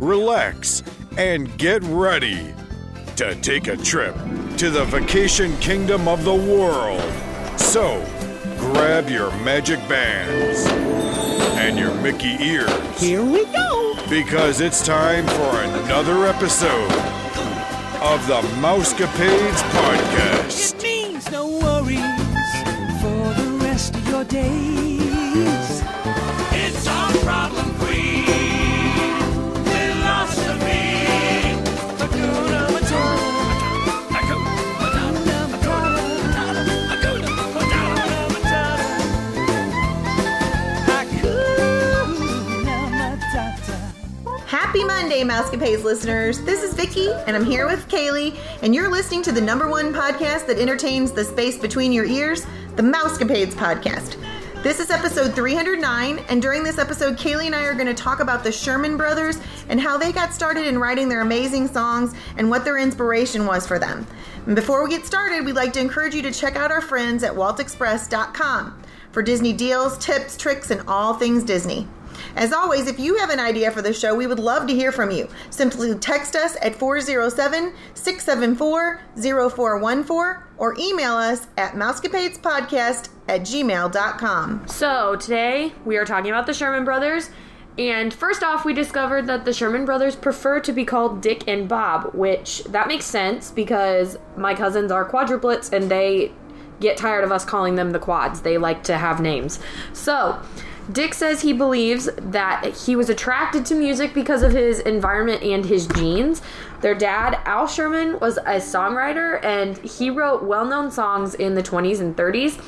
Relax, and get ready to take a trip to the vacation kingdom of the world. So, grab your magic bands and your Mickey ears. Here we go. Because it's time for another episode of the Mousecapades Podcast. It means no worries for the rest of your days. Mousecapades listeners. This is Vicky, and I'm here with Kaylee, and you're listening to the number one podcast that entertains the space between your ears, the Mousecapades Podcast. This is episode 309, and during this episode, Kaylee and I are going to talk about the Sherman Brothers and how they got started in writing their amazing songs and what their inspiration was for them. And before we get started, we'd like to encourage you to check out our friends at waltexpress.com for Disney deals, tips, tricks, and all things Disney. As always, if you have an idea for the show, we would love to hear from you. Simply text us at 407 674 0414 or email us at mousecapadespodcast at gmail.com. So today we are talking about the Sherman Brothers. And first off, we discovered that the Sherman Brothers prefer to be called Dick and Bob, which that makes sense because my cousins are quadruplets and they get tired of us calling them the quads. They like to have names. So, Dick says he believes that he was attracted to music because of his environment and his genes. Their dad, Al Sherman, was a songwriter and he wrote well known songs in the 20s and 30s.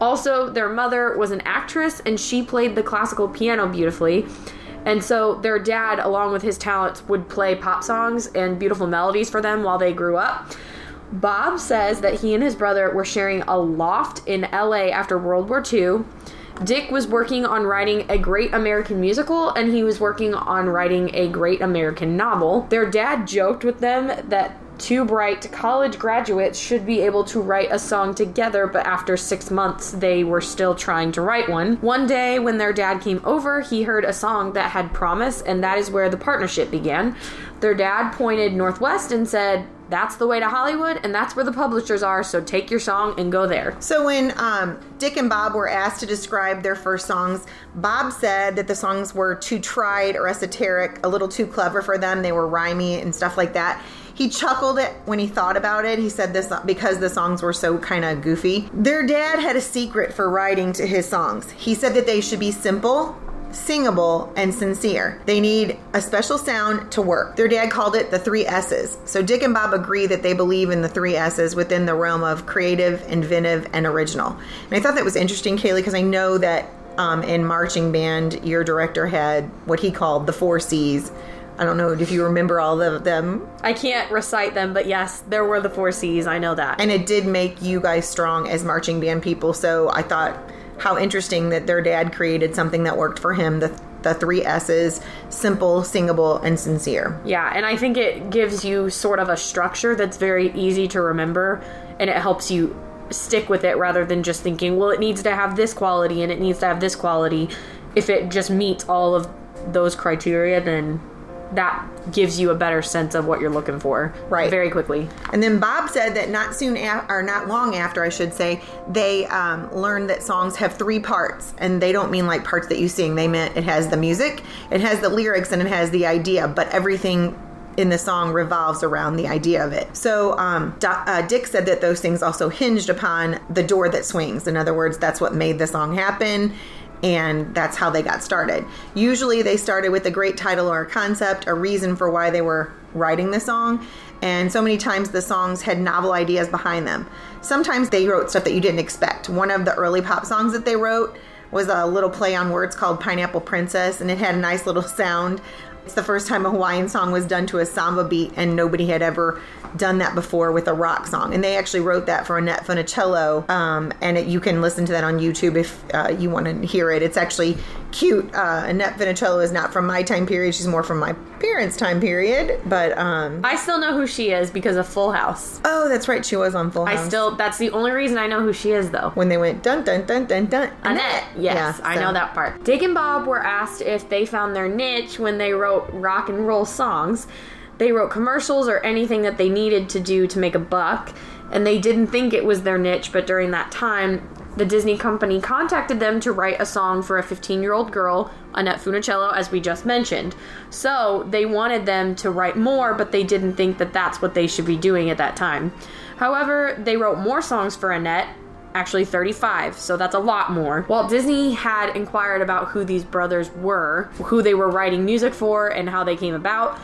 Also, their mother was an actress and she played the classical piano beautifully. And so their dad, along with his talents, would play pop songs and beautiful melodies for them while they grew up. Bob says that he and his brother were sharing a loft in LA after World War II. Dick was working on writing a great American musical, and he was working on writing a great American novel. Their dad joked with them that two bright college graduates should be able to write a song together, but after six months, they were still trying to write one. One day, when their dad came over, he heard a song that had promise, and that is where the partnership began. Their dad pointed northwest and said, that's the way to Hollywood, and that's where the publishers are. So take your song and go there. So when um, Dick and Bob were asked to describe their first songs, Bob said that the songs were too tried or esoteric, a little too clever for them. They were rhymey and stuff like that. He chuckled it when he thought about it. He said this because the songs were so kind of goofy. Their dad had a secret for writing to his songs. He said that they should be simple, singable, and sincere. They need a special sound to work. Their dad called it the three S's. So Dick and Bob agree that they believe in the three S's within the realm of creative, inventive, and original. And I thought that was interesting, Kaylee, because I know that um, in marching band, your director had what he called the four C's. I don't know if you remember all of them. I can't recite them, but yes, there were the four C's. I know that. And it did make you guys strong as marching band people. So I thought how interesting that their dad created something that worked for him. The the three S's: simple, singable, and sincere. Yeah, and I think it gives you sort of a structure that's very easy to remember, and it helps you stick with it rather than just thinking, well, it needs to have this quality and it needs to have this quality. If it just meets all of those criteria, then that gives you a better sense of what you're looking for Right. very quickly And then Bob said that not soon, af- or not long after, I should say, they um, learned that songs have three parts, and they don't mean like parts that you sing. They meant it has the music, it has the lyrics, and it has the idea. But everything in the song revolves around the idea of it. So um, Do- uh, Dick said that those things also hinged upon the door that swings. In other words, that's what made the song happen. And that's how they got started. Usually, they started with a great title or a concept, a reason for why they were writing the song. And so many times the songs had novel ideas behind them. Sometimes they wrote stuff that you didn't expect. One of the early pop songs that they wrote was a little play on words called Pineapple Princess, and it had a nice little sound. It's the first time a Hawaiian song was done to a samba beat, and nobody had ever done that before with a rock song. And they actually wrote that for Annette Funicello, um, and it, you can listen to that on YouTube if uh, you want to hear it. It's actually cute. Uh, Annette Funicello is not from my time period; she's more from my parents' time period. But um, I still know who she is because of Full House. oh, that's right, she was on Full House. I still, that's the only reason I know who she is, though. when they went dun dun dun dun dun Annette, yes, Yeah, I so- know that part. Dick and Bob were asked if they found their niche when they wrote rock and roll songs. They wrote commercials or anything that they needed to do to make a buck, and they didn't think it was their niche, but during that time, the Disney company contacted them to write a song for a 15 year old girl, Annette Funicello, as we just mentioned. So they wanted them to write more, but they didn't think that that's what they should be doing at that time. However, they wrote more songs for Annette, actually 35, so that's a lot more. Walt Disney had inquired about who these brothers were, who they were writing music for, and how they came about.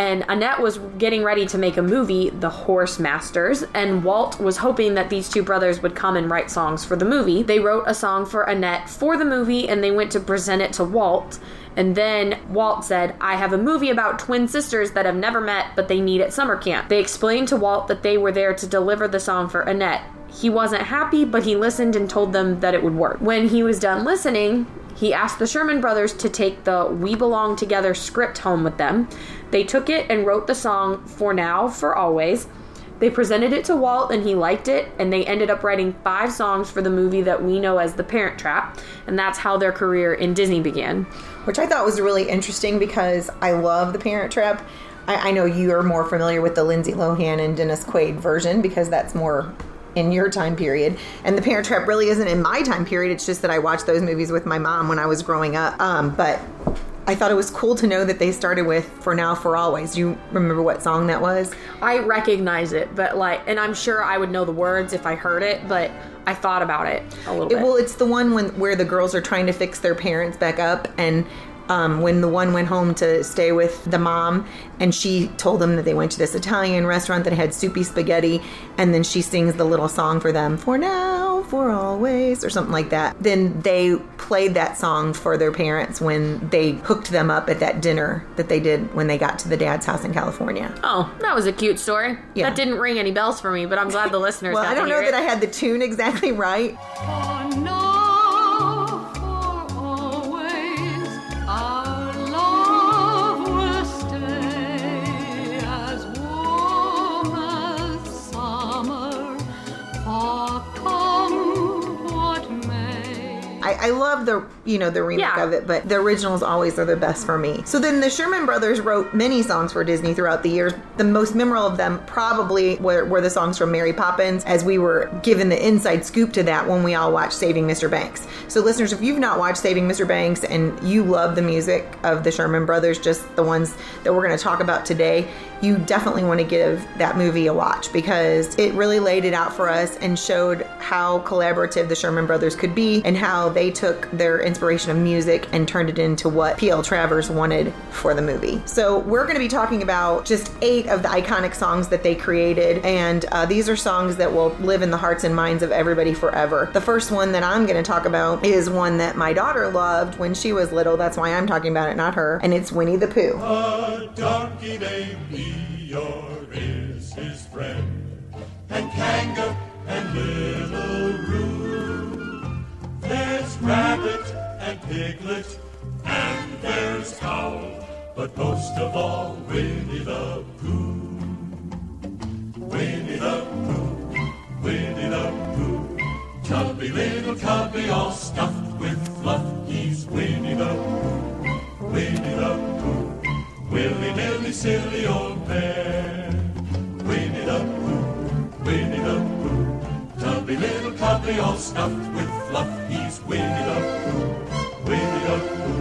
And Annette was getting ready to make a movie, The Horse Masters, and Walt was hoping that these two brothers would come and write songs for the movie. They wrote a song for Annette for the movie and they went to present it to Walt. And then Walt said, I have a movie about twin sisters that have never met, but they meet at summer camp. They explained to Walt that they were there to deliver the song for Annette. He wasn't happy, but he listened and told them that it would work. When he was done listening, he asked the Sherman brothers to take the We Belong Together script home with them. They took it and wrote the song For Now, For Always. They presented it to Walt and he liked it, and they ended up writing five songs for the movie that we know as The Parent Trap, and that's how their career in Disney began. which I thought was really interesting because I love the Parent Trap. I, I know you are more familiar with the Lindsay Lohan and Dennis Quaid version because that's more in your time period. And the Parent Trap really isn't in my time period. It's just that I watched those movies with my mom when I was growing up. Um, but I thought it was cool to know that they started with "For Now, For Always." Do you remember what song that was? I recognize it, but like, and I'm sure I would know the words if I heard it, but I thought about it a little It, bit. well, it's the one when where the girls are trying to fix their parents back up, and um, when the one went home to stay with the mom, and she told them that they went to this Italian restaurant that had soupy spaghetti, and then she sings the little song for them, "For now, for always," or something like that. Then they played that song for their parents when they hooked them up at that dinner that they did when they got to the dad's house in California. oh, that was a cute story. Yeah. That didn't ring any bells for me, but I'm glad the listeners Well, I don't know hear that. I had the tune exactly right. I, love the you know the remake Yeah. of it, but the originals always are the best for me. So then the Sherman Brothers wrote many songs for Disney throughout the years. The most memorable of them probably were, were the songs from Mary Poppins, as we were given the inside scoop to that when we all watched Saving Mr. Banks. So listeners, if you've not watched Saving Mr. Banks and you love the music of the Sherman Brothers, just the ones that we're going to talk about today, you definitely want to give that movie a watch because it really laid it out for us and showed how collaborative the Sherman Brothers could be and how they took their inspiration of music and turned it into what P.L. Travers wanted for the movie. So we're going to be talking about just eight of the iconic songs that they created, and uh, these are songs that will live in the hearts and minds of everybody forever. The first one that I'm going to talk about is one that my daughter loved when she was little. That's why I'm talking about it, not her, and it's Winnie the Pooh. A donkey is his friend, and Kanga and Little Roo. There's Rabbit and Piglet, and there's Owl, but most of all, Winnie the Pooh. Winnie the Pooh, Winnie the Pooh. Chubby little cubby, all stuffed with fluff. He's Winnie the Pooh, Winnie the Pooh. Willy nilly, silly old bear. Winnie the Pooh, Winnie the Pooh. Tubby little cubby, all stuffed with fluff. He's Winnie the Pooh, Winnie the Pooh.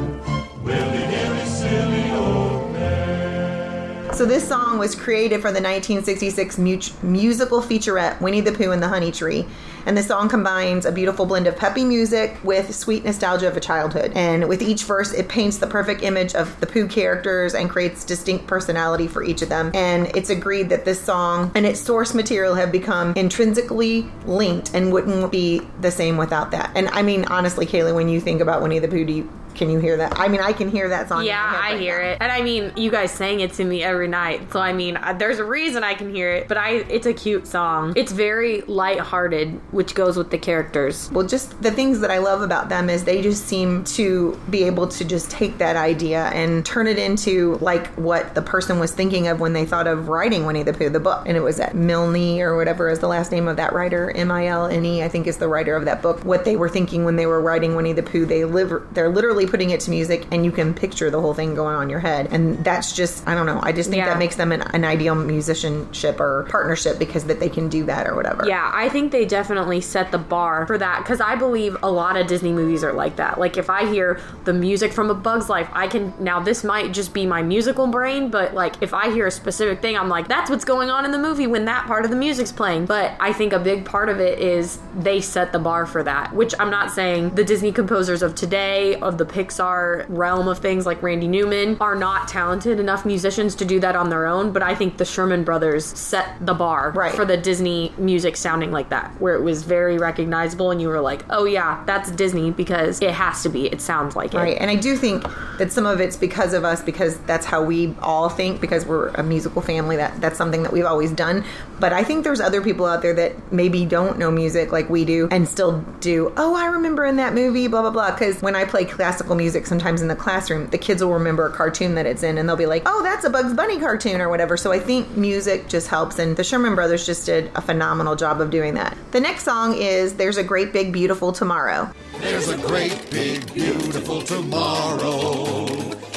So this song was created for the 1966 mu- musical featurette Winnie the Pooh and the Honey Tree. And the song combines a beautiful blend of peppy music with sweet nostalgia of a childhood. And with each verse, it paints the perfect image of the Pooh characters and creates distinct personality for each of them. And it's agreed that this song and its source material have become intrinsically linked and wouldn't be the same without that. And I mean, honestly, Kaylee, when you think about Winnie the Pooh, do you, can you hear that? I mean, I can hear that song. Yeah, I right hear now. it, and I mean, you guys sang it to me every night, so I mean, there's a reason I can hear it. But I, it's a cute song. It's very lighthearted, which goes with the characters. Well, just the things that I love about them is they just seem to be able to just take that idea and turn it into like what the person was thinking of when they thought of writing Winnie the Pooh, the book. And it was that Milne or whatever is the last name of that writer, M I L N E, I think is the writer of that book. What they were thinking when they were writing Winnie the Pooh, they live, they're literally putting it to music, and you can picture the whole thing going on in your head. And that's just, I don't know, I just think Yeah. that makes them an, an ideal musicianship or partnership because that they can do that or whatever. Yeah, I think they definitely set the bar for that because I believe a lot of Disney movies are like that. Like, if I hear the music from A Bug's Life, I can now this might just be my musical brain, but like if I hear a specific thing, I'm like, that's what's going on in the movie when that part of the music's playing. But I think a big part of it is they set the bar for that, which I'm not saying the Disney composers of today, of the Pixar realm of things like Randy Newman, are not talented enough musicians to do that on their own, but I think the Sherman brothers set the bar Right. for the Disney music sounding like that, where it was very recognizable and you were like, oh yeah, that's Disney because it has to be. It sounds like it. Right. And I do think that some of it's because of us, because that's how we all think, because we're a musical family. That that's something that we've always done. But I think there's other people out there that maybe don't know music like we do and still do. Oh, I remember in that movie, blah blah blah. Because when I play classical music, sometimes in the classroom, the kids will remember a cartoon that it's in, and they'll be like, "Oh, that's a Bugs Bunny cartoon" or whatever. So I think music just helps, and the Sherman Brothers just did a phenomenal job of doing that. The next song is "There's a Great Big Beautiful Tomorrow." There's a great big beautiful tomorrow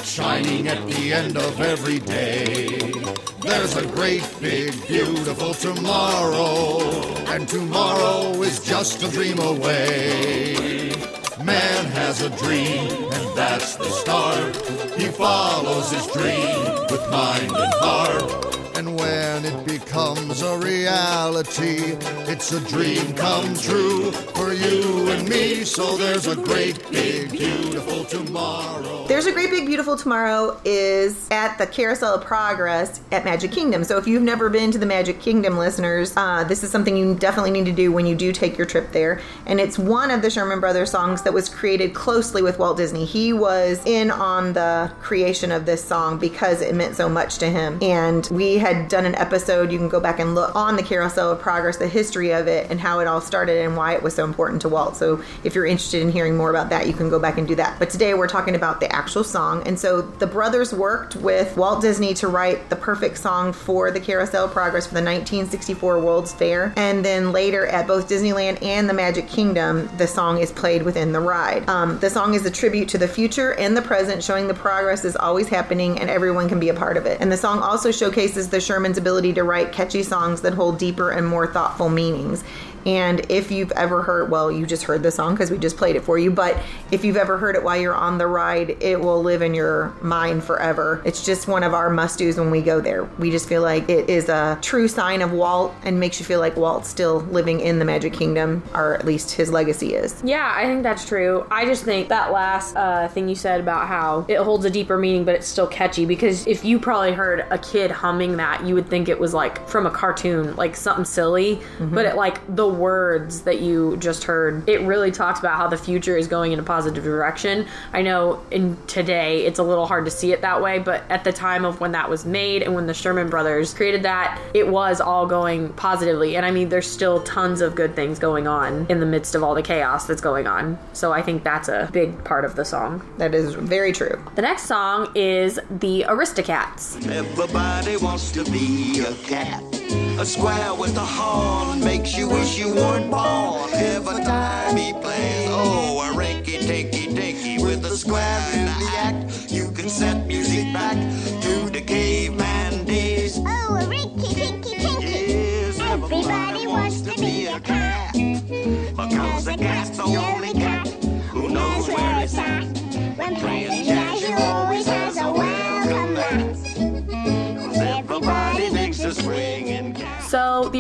shining at the end of every day. There's a great big beautiful tomorrow, and tomorrow is just a dream away. Man has a dream, and that's the start. He follows his dream with mind and heart. It becomes a reality, it's a dream come true for you and me. So there's a great big beautiful tomorrow. There's a Great Big Beautiful Tomorrow is at the Carousel of Progress at Magic Kingdom. So if you've never been to the Magic Kingdom, listeners, uh, this is something you definitely need to do when you do take your trip there. And it's one of the Sherman Brothers songs that was created closely with Walt Disney. He was in on the creation of this song because it meant so much to him. And we had done an episode, you can go back and look on the Carousel of Progress, the history of it and how it all started and why it was so important to Walt. So if you're interested in hearing more about that, you can go back and do that. But today we're talking about the actual song. And so the brothers worked with Walt Disney to write the perfect song for the Carousel of Progress for the 1964 World's Fair. And then later at both Disneyland and the Magic Kingdom, the song is played within the ride. Um, the song is a tribute to the future and the present, showing the progress is always happening and everyone can be a part of it. And the song also showcases the Sherman's ability to write catchy songs that hold deeper and more thoughtful meanings. And if you've ever heard, well, you just heard the song because we just played it for you, but if you've ever heard it while you're on the ride, it will live in your mind forever. It's just one of our must do's when we go there. We just feel like it is a true sign of Walt and makes you feel like Walt's still living in the Magic Kingdom, or at least his legacy is. Yeah, I think that's true. I just think that last uh, thing you said about how it holds a deeper meaning, but it's still catchy. Because if you probably heard a kid humming that, you would think it was like from a cartoon, like something silly. But it like the words that you just heard, it really talks about how the future is going in a positive direction. I know in today it's a little hard to see it that way, but at the time of when that was made and when the Sherman brothers created that, it was all going positively. And I mean, there's still tons of good things going on in the midst of all the chaos that's going on. So I think that's a big part of the song. That is very true. The next song is the Aristocats. Everybody wants to be a cat. A square with a horn makes you wish you weren't born. Every time he plays, oh, a rinky tinky dinky with a square in the act. You can set music back to the caveman days. Oh, a rinky tinky tinky. Yes, Everybody wants to be a cat. Because the cat's the only cat who knows where it's at. When playing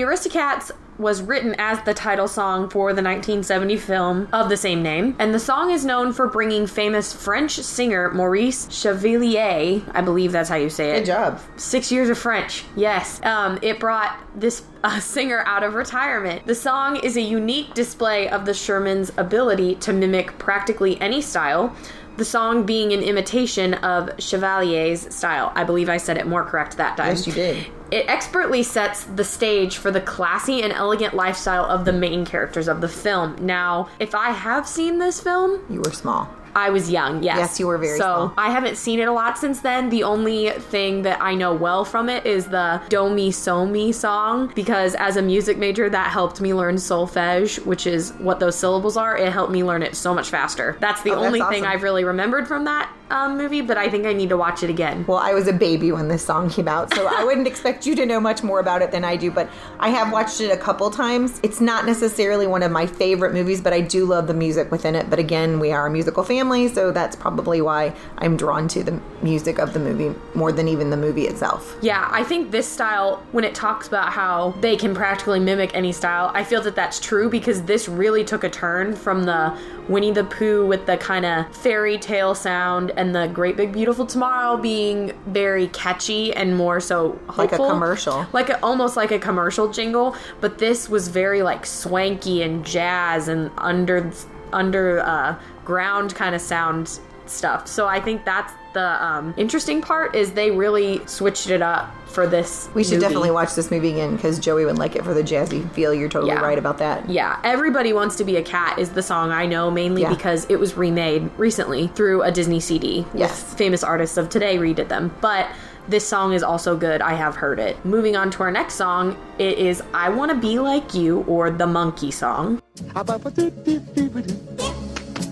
Aristocats was written as the title song for the 1970 film of the same name, and the song is known for bringing famous French singer Maurice Chevalier, I believe that's how you say it. Good job. Six years of French, yes. Um, it brought this uh, singer out of retirement. The song is a unique display of the Sherman's ability to mimic practically any style. The song being an imitation of Chevalier's style. I believe I said it more correct that time. Yes, you did. It expertly sets the stage for the classy and elegant lifestyle of the main characters of the film. Now, if I have seen this film, You were small. I was young, yes. Yes, you were very So small. I haven't seen it a lot since then. The only thing that I know well from it is the Do Mi So Mi song because as a music major, that helped me learn solfege, which is what those syllables are. It helped me learn it so much faster. That's the Oh, that's only thing. I've really remembered from that um, movie, but I think I need to watch it again. Well, I was a baby when this song came out, so I wouldn't expect you to know much more about it than I do, but I have watched it a couple times. It's not necessarily one of my favorite movies, but I do love the music within it. But again, we are a musical family, so that's probably why I'm drawn to the music of the movie more than even the movie itself. Yeah, I think this style, when it talks about how they can practically mimic any style, I feel that that's true because this really took a turn from the Winnie the Pooh with the kind of fairy tale sound and the Great Big Beautiful Tomorrow being very catchy and more so Like a commercial. like a, almost like a commercial jingle. But this was very like swanky and jazz and under under uh, ground kind of sound stuff. So I think that's the um, interesting part is they really switched it up for this. We should movie. definitely watch this movie again because Joey would like it for the jazzy feel. You're totally Yeah. right about that. Yeah, Everybody Wants to Be a Cat is the song I know mainly Yeah. because it was remade recently through a Disney CD. with Yes. Famous artists of today redid them. But this song is also good. I have heard it. Moving on to our next song, it is I Want to Be Like You or the Monkey Song.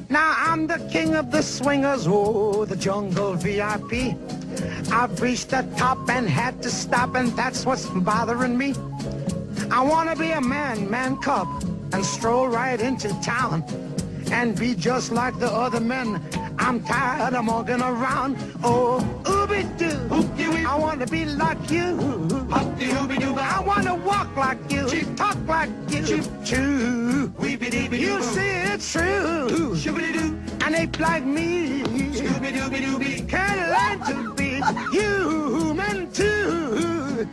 Now I'm the king of the swingers, oh, the jungle VIP. I've reached the top and had to stop, and that's what's bothering me. I wanna be a man, man cub, and stroll right into town and be just like the other men. I'm tired of walking around. Oh, ooby doo. I wanna be like you. I wanna walk like you, talk like you. Choo. You see it's true. An ape like me Can't learn to human too.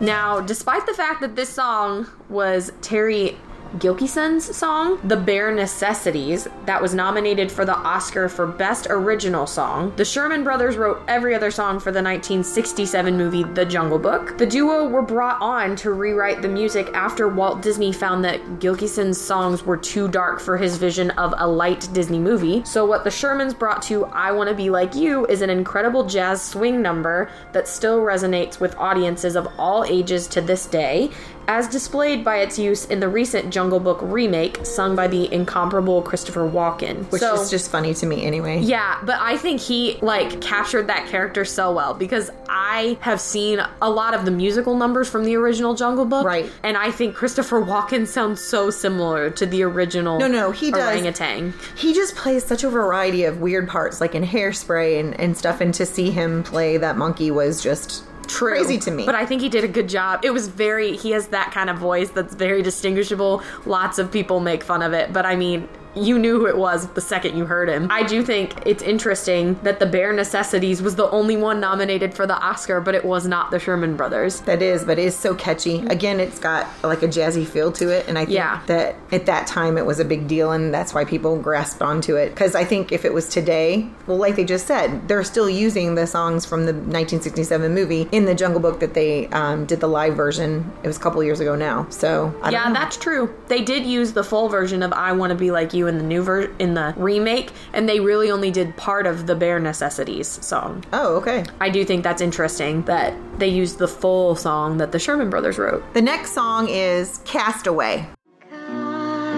Now, despite the fact that this song was Terry Gilkyson's song, The Bare Necessities, that was nominated for the Oscar for Best Original Song, the Sherman Brothers wrote every other song for the 1967 movie The Jungle Book. The duo were brought on to rewrite the music after Walt Disney found that Gilkyson's songs were too dark for his vision of a light Disney movie. So, what the Shermans brought to I Want to Be Like You is an incredible jazz swing number that still resonates with audiences of all ages to this day, as displayed by its use in the recent Jungle Book remake sung by the incomparable Christopher Walken. Which So- is just funny to me anyway. yeah, but I think he like captured that character so well because I have seen a lot of the musical numbers from the original Jungle Book, Right. And I think Christopher Walken sounds so similar to the original. No, no, he does. orangutan. He just plays such a variety of weird parts, like in Hairspray and, and stuff. And to see him play that monkey was just True. crazy to me. But I think he did a good job. It was very, he has that kind of voice that's very distinguishable. Lots of people make fun of it, but I mean, you knew who it was the second you heard him. I do think it's interesting that The Bare Necessities was the only one nominated for the Oscar, but it was not the Sherman Brothers. that is, but it is so catchy. Again, it's got like a jazzy feel to it, and I think Yeah. that at that time it was a big deal, and that's why people grasped onto it. Because I think if it was today, well, like they just said, they're still using the songs from the 1967 movie in the Jungle Book that they um, did the live version. It was a couple years ago now, so I don't Yeah, know. that's true. They did use the full version of "I Want to Be Like You" in the new ver- in the remake, and they really only did part of the Bare Necessities song. Oh, okay. I do think that's interesting that they used the full song that the Sherman Brothers wrote. The next song is Castaway.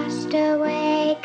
Cast away,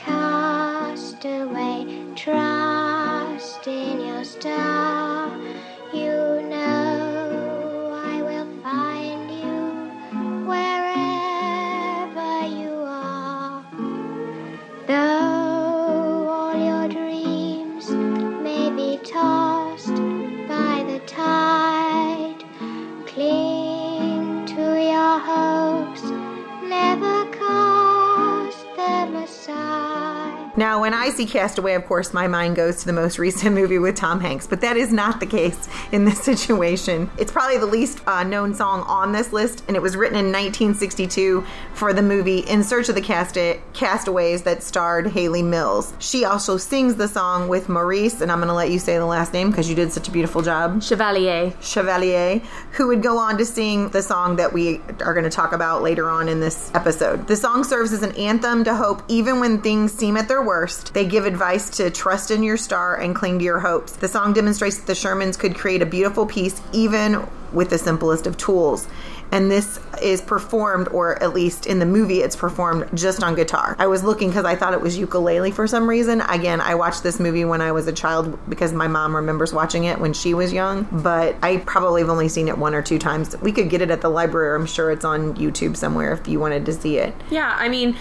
see Castaway, of course, my mind goes to the most recent movie with Tom Hanks, but that is not the case in this situation. It's probably the least uh, known song on this list, and it was written in 1962 for the movie In Search of the Casta- Castaways that starred Hayley Mills. She also sings the song with Maurice, and I'm going to let you say the last name because you did such a beautiful job. Chevalier. Chevalier, who would go on to sing the song that we are going to talk about later on in this episode. The song serves as an anthem to hope even when things seem at their worst. They give advice to trust in your star and cling to your hopes. The song demonstrates that the Shermans could create a beautiful piece even with the simplest of tools. And this is performed, or at least in the movie, it's performed just on guitar. I was looking because I thought it was ukulele for some reason. Again, I watched this movie when I was a child because my mom remembers watching it when she was young, but I probably have only seen it one or two times. We could get it at the library. I'm sure it's on YouTube somewhere if you wanted to see it. Yeah, I mean,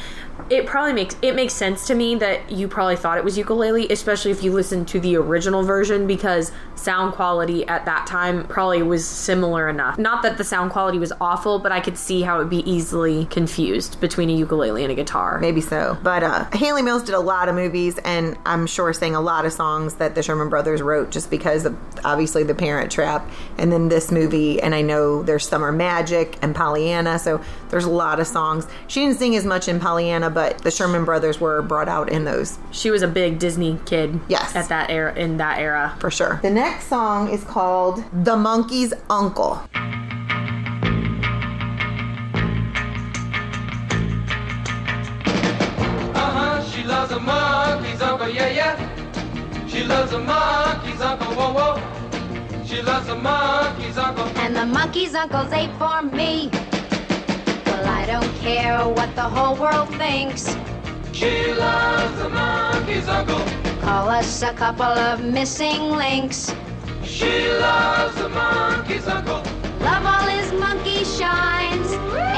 it probably makes it makes sense to me that you probably thought it was ukulele, especially if you listen to the original version because sound quality at that time probably was similar enough. Not that the sound quality was awful, but I could see how it'd be easily confused between a ukulele and a guitar. Maybe so. But uh, Hayley Mills did a lot of movies, and I'm sure sang a lot of songs that the Sherman Brothers wrote just because of obviously The Parent Trap, and then this movie. And I know there's Summer Magic and Pollyanna, so there's a lot of songs. She didn't sing as much in Pollyanna, but the Sherman Brothers were brought out in those She was a big Disney kid. Yes. At that era in that era. for sure. The next song is called The Monkey's Uncle. Uh-huh, she loves a monkey's uncle, yeah, yeah. She loves a monkey's uncle, whoa, whoa. She loves a monkey's uncle. And the monkey's uncle's ate for me. Well, I don't care what the whole world thinks. She loves the monkey's uncle. Call us a couple of missing links. She loves the monkey's uncle. Love all his monkey shines.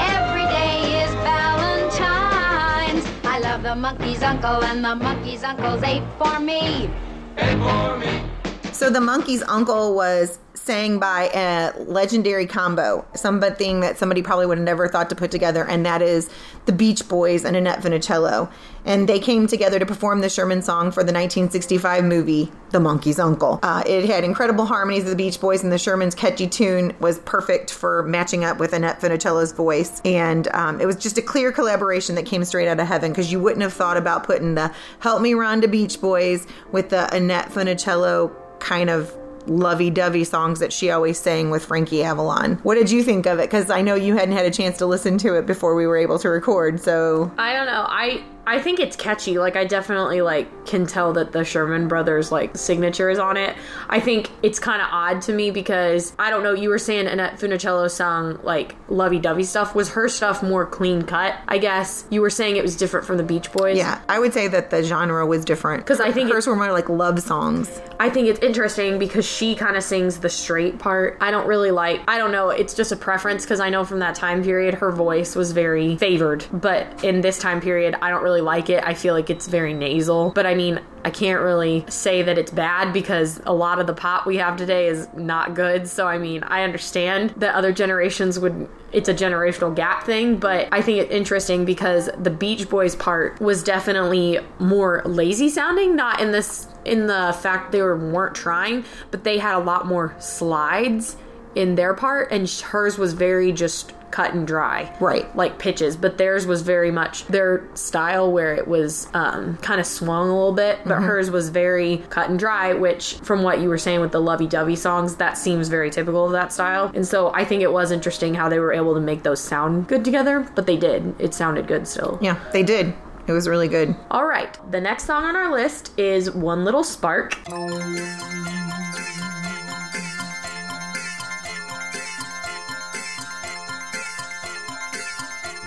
Every day is Valentine's. I love the monkey's uncle, and the monkey's uncle's ate for me. And for me. So the monkey's uncle was sang by a legendary combo, something that somebody probably would have never thought to put together, and that is the Beach Boys and Annette Funicello. And they came together to perform the Sherman song for the 1965 movie The Monkey's Uncle. Uh, it had incredible harmonies of the Beach Boys, and the Sherman's catchy tune was perfect for matching up with Annette Funicello's voice. And um, it was just a clear collaboration that came straight out of heaven because you wouldn't have thought about putting the Help Me Rhonda Beach Boys with the Annette Funicello kind of lovey-dovey songs that she always sang with Frankie Avalon. What did you think of it? Because I know you hadn't had a chance to listen to it before we were able to record. So I don't know. I I think it's catchy. Like I definitely like can tell that the Sherman Brothers like signature is on it. I think it's kind of odd to me because I don't know. You were saying Annette Funicello song like lovey-dovey stuff. Was her stuff more clean cut? I guess you were saying it was different from the Beach Boys. yeah, I would say that the genre was different because I think hers it- were more like love songs. I think it's interesting because she kind of sings the straight part. I don't really like, I don't know, it's just a preference because I know from that time period her voice was very favored. But in this time period, I don't really like it. I feel like it's very nasal. But I mean, I can't really say that it's bad because a lot of the pop we have today is not good. So I mean, I understand that other generations would it's a generational gap thing, but I think it's interesting because the Beach Boys part was definitely more lazy sounding, not in this in the fact they were, weren't trying, but they had a lot more slides in their part and hers was very just cut and dry. Right. like pitches but theirs was very much their style where it was um, kind of swung a little bit but hers was very cut and dry which from what you were saying with the lovey-dovey songs that seems very typical of that style. And so i think it was interesting how they were able to make those sound good together but they did. It sounded good still. Yeah, they did. It was really good. all right. The next song on our list is one little spark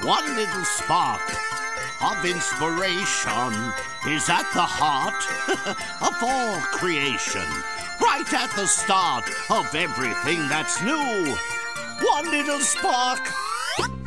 One little spark of inspiration is at the heart of all creation, right at the start of everything that's new. One little spark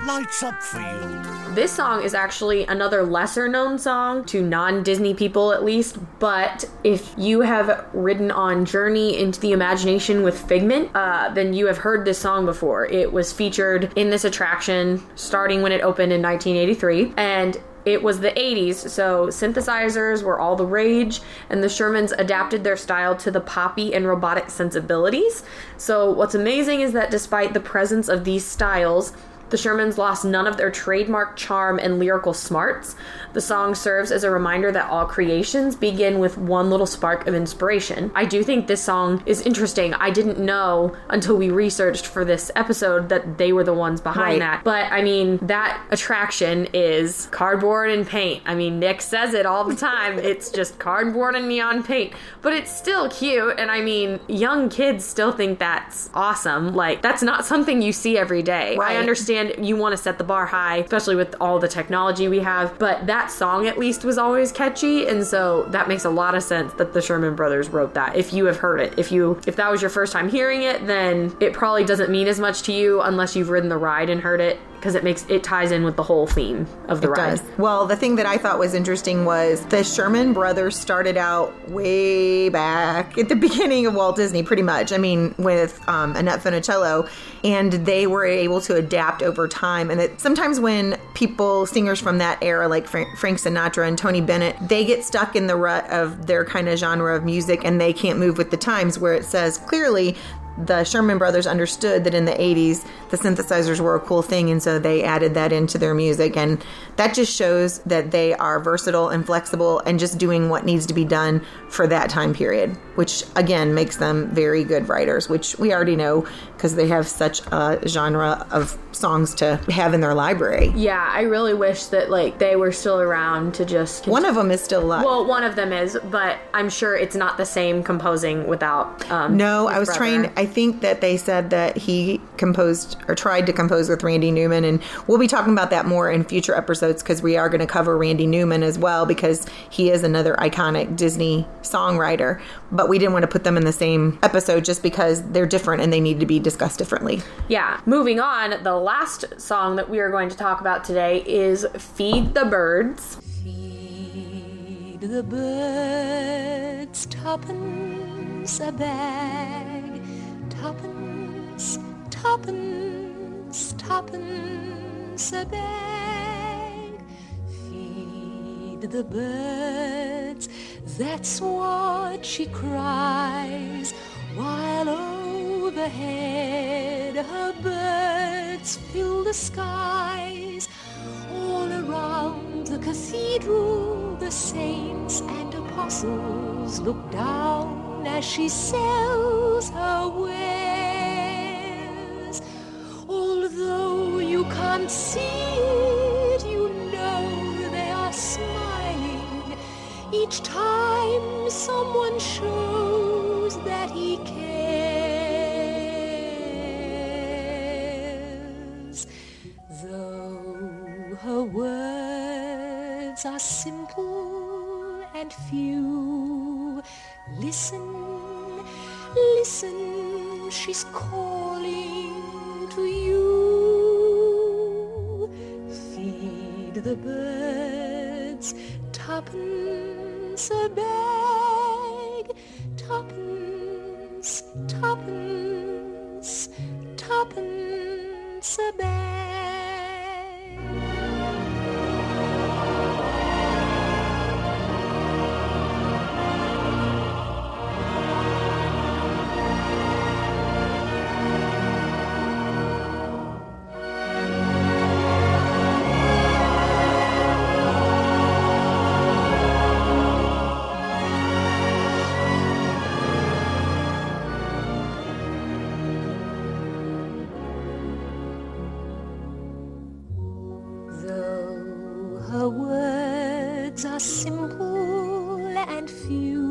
lights up for you. This song is actually another lesser known song to non Disney people, at least. But if you have ridden on Journey into the Imagination with Figment, uh, then you have heard this song before. It was featured in this attraction starting when it opened in 1983. And it was the 80s, so synthesizers were all the rage, and the Shermans adapted their style to the poppy and robotic sensibilities. So, what's amazing is that despite the presence of these styles, the Shermans lost none of their trademark charm and lyrical smarts. The song serves as a reminder that all creations begin with one little spark of inspiration. I do think this song is interesting. I didn't know until we researched for this episode that they were the ones behind Right. that. But I mean, that attraction is cardboard and paint. I mean, Nick says it all the time. it's just cardboard and neon paint, but it's still cute. And I mean, young kids still think that's awesome. Like, that's not something you see every day. Right. I understand you want to set the bar high, especially with all the technology we have, but that song at least was always catchy. And so that makes a lot of sense that the Sherman brothers wrote that. If you have heard it, if you, if that was your first time hearing it, then it probably doesn't mean as much to you unless you've ridden the ride and heard it because it makes it ties in with the whole theme of the It ride. does. Well, the thing that I thought was interesting was the Sherman brothers started out way back at the beginning of Walt Disney, pretty much. I mean, with um, Annette Funicello, and they were able to adapt over time. And it, sometimes when people, singers from that era, like Frank, Frank Sinatra and Tony Bennett, they get stuck in the rut of their kind of genre of music and they can't move with the times, where it says clearly the Sherman brothers understood that in the 80s the synthesizers were a cool thing and so they added that into their music and that just shows that they are versatile and flexible and just doing what needs to be done for that time period which again makes them very good writers which we already know because they have such a genre of songs to have in their library Yeah, I really wish that like they were still around to just one of them is still alive Well, one of them is, but I'm sure it's not the same composing without. Um, No, I was brother. trying. I think that they said that he composed or tried to compose with Randy Newman, and we'll be talking about that more in future episodes because we are going to cover Randy Newman as well because he is another iconic Disney songwriter. But we didn't want to put them in the same episode just because they're different and they need to be discussed differently. Yeah. Moving on, the last song that we are going to talk about today is "Feed the Birds." Feed the birds tuppence a bag, tuppence, tuppence, tuppence a bag. Feed the birds, that's what she cries, while overhead her birds fill the skies. All around the cathedral, the saints and apostles look down as she sells her wares. Although you can't see it, you know they are smiling each time someone shows that he cares. Though her words are simple and few, listen, listen, she's calling to you. Feed the birds, tuppence a bag, simple and few,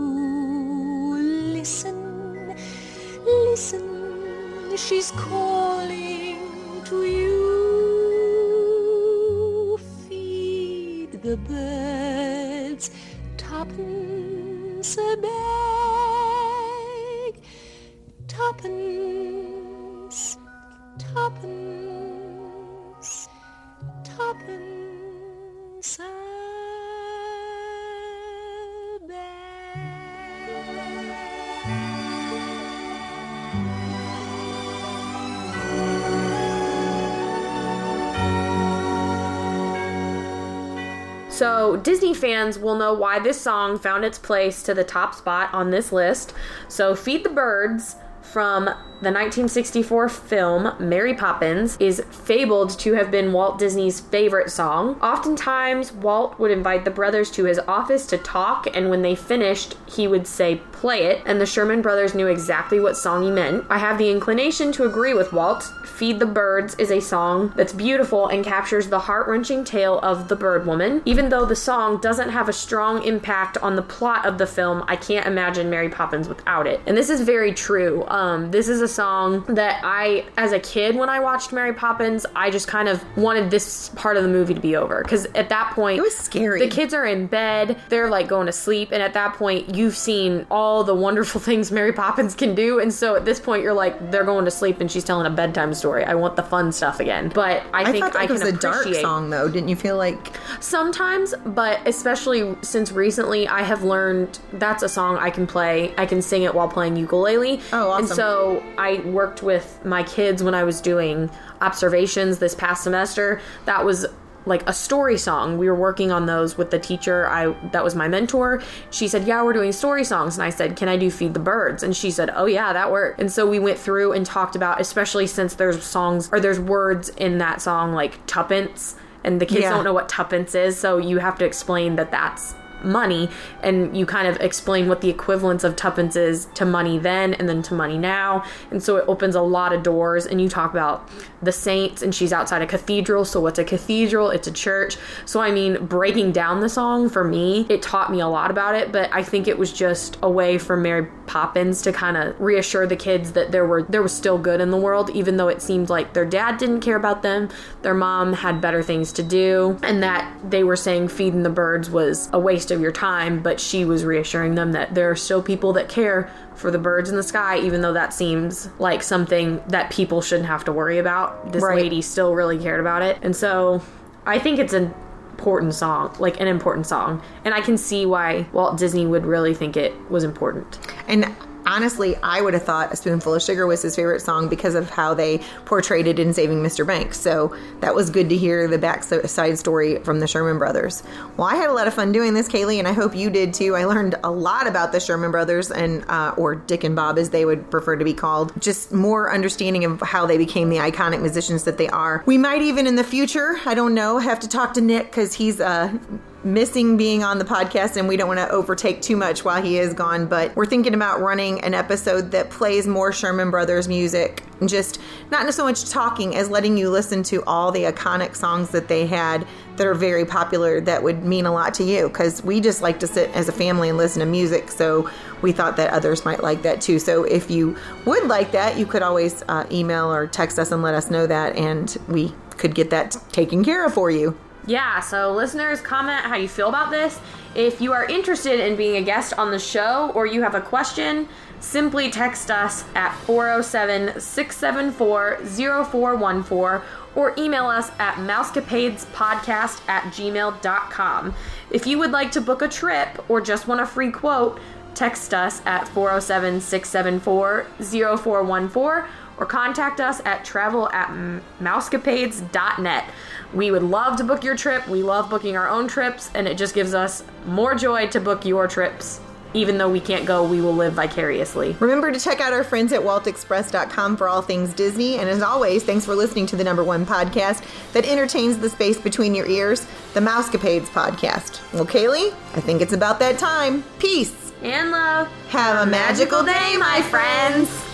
listen, listen, she's calling to you. Feed the birds, tuppence a bag, So, Disney fans will know why this song found its place to the top spot on this list. So, Feed the Birds from the 1964 film Mary Poppins is fabled to have been Walt Disney's favorite song. Oftentimes, Walt would invite the brothers to his office to talk, and when they finished, he would say, Play it, and the Sherman brothers knew exactly what song he meant. I have the inclination to agree with Walt. Feed the Birds is a song that's beautiful and captures the heart wrenching tale of the bird woman. Even though the song doesn't have a strong impact on the plot of the film, I can't imagine Mary Poppins without it. And this is very true. Um, Um, this is a song that I, as a kid, when I watched Mary Poppins, I just kind of wanted this part of the movie to be over. Because at that point, it was scary. The kids are in bed, they're like going to sleep, and at that point, you've seen all the wonderful things Mary Poppins can do. And so at this point, you're like, they're going to sleep and she's telling a bedtime story. I want the fun stuff again. But I think thought that I can was a dark song, though. Didn't you feel like Sometimes, but especially since recently, I have learned that's a song I can play. I can sing it while playing ukulele. Oh, awesome. And so I worked with my kids when I was doing observations this past semester. That was like a story song. We were working on those with the teacher. I that was my mentor. She said, "Yeah, we're doing story songs." And I said, "Can I do Feed the Birds?" And she said, "Oh yeah, that worked." And so we went through and talked about especially since there's songs or there's words in that song like tuppence and the kids Yeah. don't know what tuppence is, so you have to explain that that's money and you kind of explain what the equivalence of tuppence is to money then and then to money now. And so it opens a lot of doors and you talk about the saints and she's outside a cathedral so what's a cathedral? It's a church. So i mean breaking down the song for me it taught me a lot about it but i think it was just a way for mary poppins to kind of reassure the kids that there were there was still good in the world even though it seemed like their dad didn't care about them their mom had better things to do and that they were saying feeding the birds was a waste of your time but she was reassuring them that there are still people that care for the birds in the sky even though that seems like something that people shouldn't have to worry about. This Right. lady still really cared about it. And so i think it's an important song like an important song. And i can see why walt disney would really think it was important. And honestly, I would have thought A Spoonful of Sugar was his favorite song because of how they portrayed it in Saving Mr. Banks. So that was good to hear the backside story from the Sherman Brothers. Well, I had a lot of fun doing this, Kaylee, and I hope you did too. I learned a lot about the Sherman Brothers and, uh, or Dick and Bob as they would prefer to be called. Just more understanding of how they became the iconic musicians that they are. We might even in the future, I don't know, have to talk to Nick because he's, uh, missing being on the podcast and we don't want to overtake too much while he is gone but we're thinking about running an episode that plays more sherman brothers music just not so much talking as letting you listen to all the iconic songs that they had that are very popular that would mean a lot to you because we just like to sit as a family and listen to music so we thought that others might like that too. So if you would like that you could always uh, email or text us and let us know that and we could get that taken care of for you Yeah, so listeners, comment how you feel about this. If you are interested in being a guest on the show or you have a question, simply text us at 407 674 0414 or email us at mousecapadespodcast at gmail.com. If you would like to book a trip or just want a free quote, text us at 407 674 0414 or contact us at travel at mousecapades.net. We would love to book your trip. We love booking our own trips, and it just gives us more joy to book your trips. Even though we can't go, we will live vicariously. Remember to check out our friends at waltexpress.com for all things Disney. And as always, thanks for listening to the number one podcast that entertains the space between your ears, the Mousecapades podcast. Well, Kaylee, I think it's about that time. Peace. And love. Have a magical day, my friends.